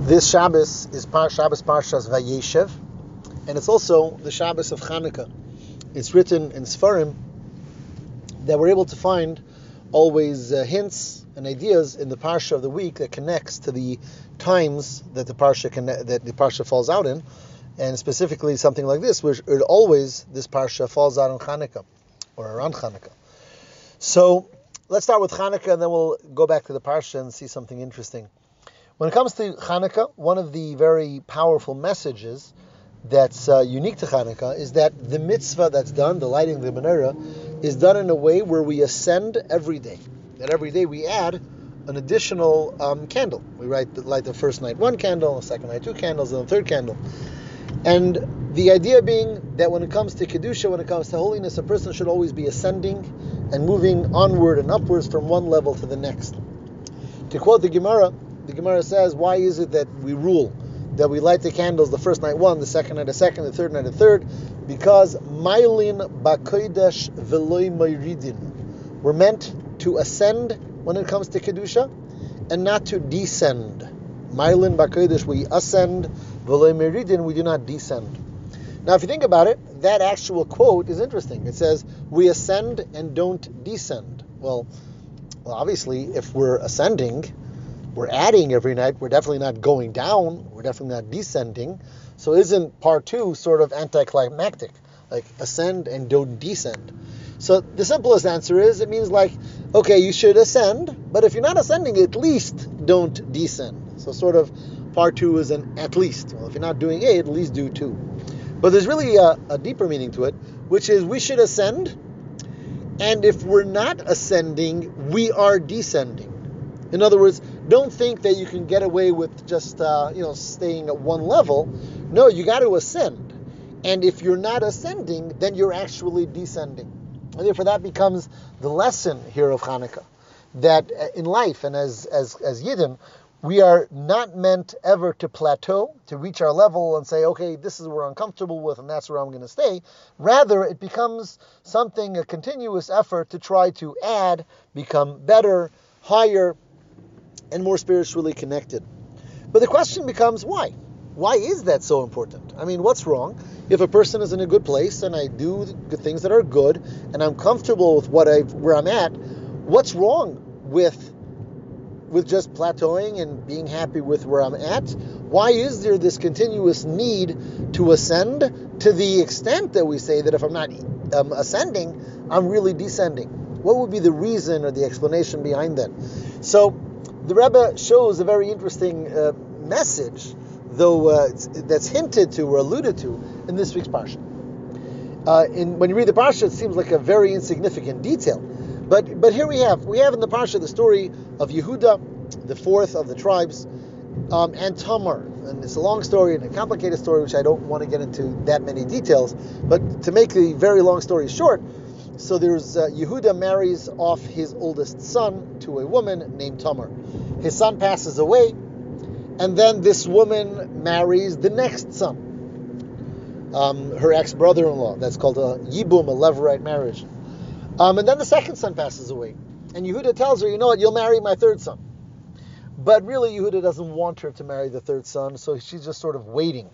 This Shabbos is Par- Shabbos Parshas Vayeshev, and it's also the Shabbos of Hanukkah. It's written in Sfarim that we're able to find always uh, hints and ideas in the parsha of the week that connects to the times that the parsha that the parsha falls out in, and specifically something like this, which it always this parsha falls out on Hanukkah or around Hanukkah. So let's start with Hanukkah, and then we'll go back to the parsha and see something interesting. When it comes to Hanukkah, one of the very powerful messages that's uh, unique to Hanukkah is that the mitzvah that's done, the lighting of the menorah, is done in a way where we ascend every day. That every day we add an additional um, candle. We light the, light the first night one candle, the second night two candles, and the third candle. And the idea being that when it comes to kedusha, when it comes to holiness, a person should always be ascending and moving onward and upwards from one level to the next. To quote the Gemara, the Gemara says, why is it that we rule that we light the candles the first night one, the second night a second, the third night a third? Because Mailin Bakoidesh Veloy Moiridin. We're meant to ascend when it comes to Kedusha and not to descend. Mailin Bakoidesh, we ascend, Veloy Moiridin, we do not descend. Now, if you think about it, that actual quote is interesting. It says, we ascend and don't descend. Well, well obviously, if we're ascending, we're adding every night. We're definitely not going down. We're definitely not descending. So isn't part two sort of anticlimactic? Like ascend and don't descend. So the simplest answer is it means like, okay, you should ascend, but if you're not ascending, at least don't descend. So sort of part two is an at least. Well, if you're not doing A, at least do two. But there's really a, a deeper meaning to it, which is we should ascend, and if we're not ascending, we are descending. In other words, don't think that you can get away with just uh, you know staying at one level. No, you got to ascend. And if you're not ascending, then you're actually descending. And therefore, that becomes the lesson here of Hanukkah. That uh, in life and as as as Yidden, we are not meant ever to plateau, to reach our level and say, okay, this is where I'm comfortable with and that's where I'm going to stay. Rather, it becomes something, a continuous effort to try to add, become better, higher, and more spiritually connected. But the question becomes why? Why is that so important? I mean, what's wrong if a person is in a good place and I do the things that are good and I'm comfortable with what I where I'm at? What's wrong with with just plateauing and being happy with where I'm at? Why is there this continuous need to ascend to the extent that we say that if I'm not um, ascending, I'm really descending? What would be the reason or the explanation behind that? So the Rebbe shows a very interesting uh, message, though uh, that's hinted to or alluded to in this week's parsha. Uh, in, when you read the parsha, it seems like a very insignificant detail, but but here we have we have in the parsha the story of Yehuda, the fourth of the tribes, um, and Tamar, and it's a long story and a complicated story, which I don't want to get into that many details. But to make the very long story short, so there's uh, Yehuda marries off his oldest son to a woman named Tamar. His son passes away, and then this woman marries the next son, um, her ex brother-in-law. That's called a yibum, a levirate marriage. Um, and then the second son passes away, and Yehuda tells her, "You know what? You'll marry my third son." But really, Yehuda doesn't want her to marry the third son, so she's just sort of waiting.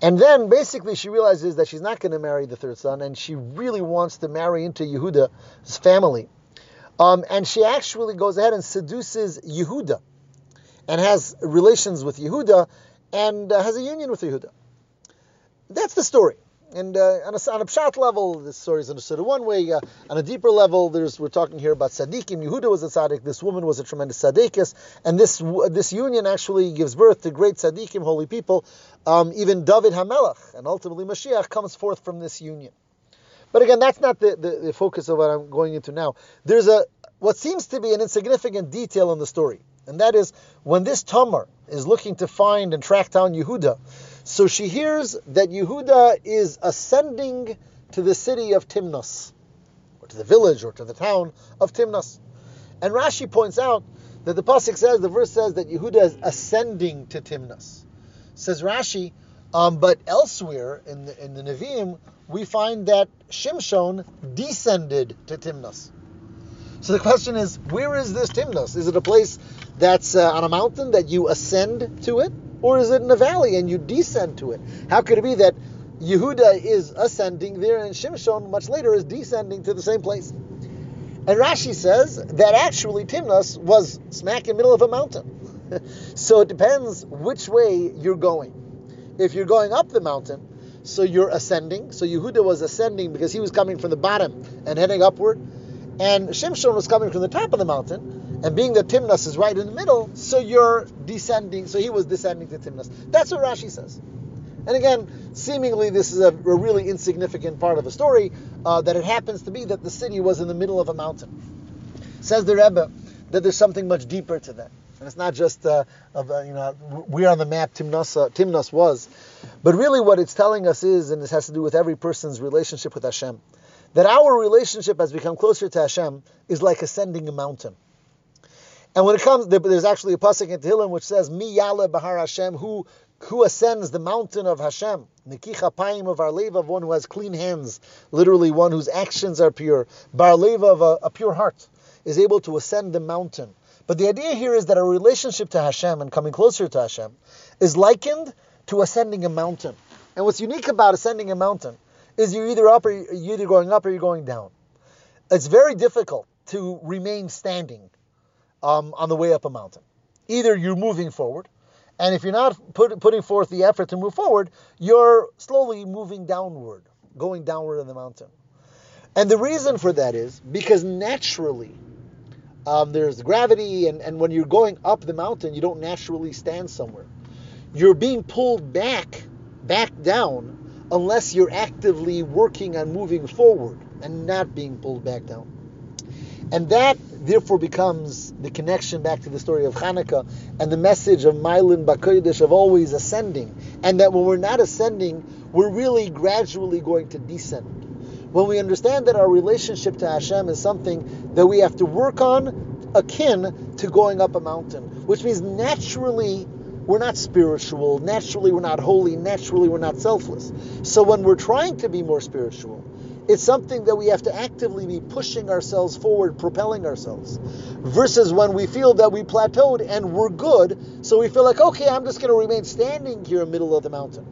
And then basically she realizes that she's not going to marry the third son, and she really wants to marry into Yehuda's family. Um, and she actually goes ahead and seduces Yehuda and has relations with Yehuda and uh, has a union with Yehuda. That's the story. And uh, on, a, a pshat level, this story is understood in one way. Uh, on a deeper level, there's we're talking here about tzaddikim. Yehuda was a tzaddik. This woman was a tremendous tzaddikis, and this this union actually gives birth to great tzaddikim, holy people. Um, even David Hamelach, and ultimately Mashiach, comes forth from this union. But again, that's not the, the, the focus of what I'm going into now. There's a what seems to be an insignificant detail in the story, and that is when this Tamar is looking to find and track down Yehuda. So she hears that Yehuda is ascending to the city of Timnas, or to the village, or to the town of Timnas. And Rashi points out that the pasuk says, the verse says that Yehuda is ascending to Timnas. Says Rashi, um, but elsewhere in the, in the Nevi'im, we find that Shimshon descended to Timnas. So the question is, where is this Timnas? Is it a place that's uh, on a mountain that you ascend to it, or is it in a valley and you descend to it? How could it be that Yehuda is ascending there and Shimshon much later is descending to the same place? And Rashi says that actually Timnas was smack in the middle of a mountain. so it depends which way you're going. If you're going up the mountain, so you're ascending. So Yehuda was ascending because he was coming from the bottom and heading upward. And Shimshon was coming from the top of the mountain. And being that Timnas is right in the middle, so you're descending. So he was descending to Timnas. That's what Rashi says. And again, seemingly this is a, a really insignificant part of the story, uh, that it happens to be that the city was in the middle of a mountain. Says the Rebbe that there's something much deeper to that. And it's not just uh, of uh, you know where on the map Timnas, uh, Timnas was, but really what it's telling us is, and this has to do with every person's relationship with Hashem, that our relationship has become closer to Hashem is like ascending a mountain. And when it comes, there's actually a pasuk in Tehillim which says, "Mi yale bahar Hashem," who who ascends the mountain of Hashem, Nikicha Paim of our leva, one who has clean hands, literally one whose actions are pure, Bar leva of a, a pure heart, is able to ascend the mountain. But the idea here is that our relationship to Hashem and coming closer to Hashem is likened to ascending a mountain. And what's unique about ascending a mountain is you're either up or you're either going up or you're going down. It's very difficult to remain standing um, on the way up a mountain. Either you're moving forward, and if you're not put, putting forth the effort to move forward, you're slowly moving downward, going downward in the mountain. And the reason for that is because naturally um, there's gravity, and, and when you're going up the mountain, you don't naturally stand somewhere. You're being pulled back, back down, unless you're actively working on moving forward and not being pulled back down. And that therefore becomes the connection back to the story of Hanukkah and the message of Mailin Bakodesh of always ascending. And that when we're not ascending, we're really gradually going to descend when we understand that our relationship to Hashem is something that we have to work on akin to going up a mountain, which means naturally we're not spiritual, naturally we're not holy, naturally we're not selfless. So when we're trying to be more spiritual, it's something that we have to actively be pushing ourselves forward, propelling ourselves. Versus when we feel that we plateaued and we're good, so we feel like, okay, I'm just going to remain standing here in the middle of the mountain.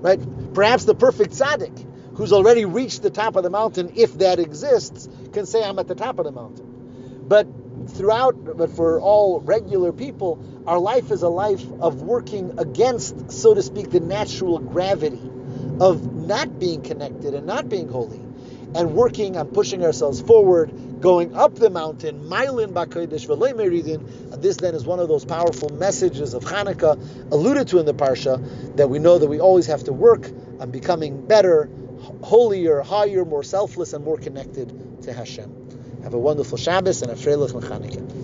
Right? Perhaps the perfect tzaddik who's already reached the top of the mountain, if that exists, can say, I'm at the top of the mountain. But throughout, but for all regular people, our life is a life of working against, so to speak, the natural gravity of not being connected and not being holy, and working on pushing ourselves forward, going up the mountain, Mailin Bakodesh Meridin. This then is one of those powerful messages of Hanukkah alluded to in the Parsha that we know that we always have to work on becoming better, holier, higher, more selfless, and more connected to Hashem. Have a wonderful Shabbos and a Freilich Chanukah.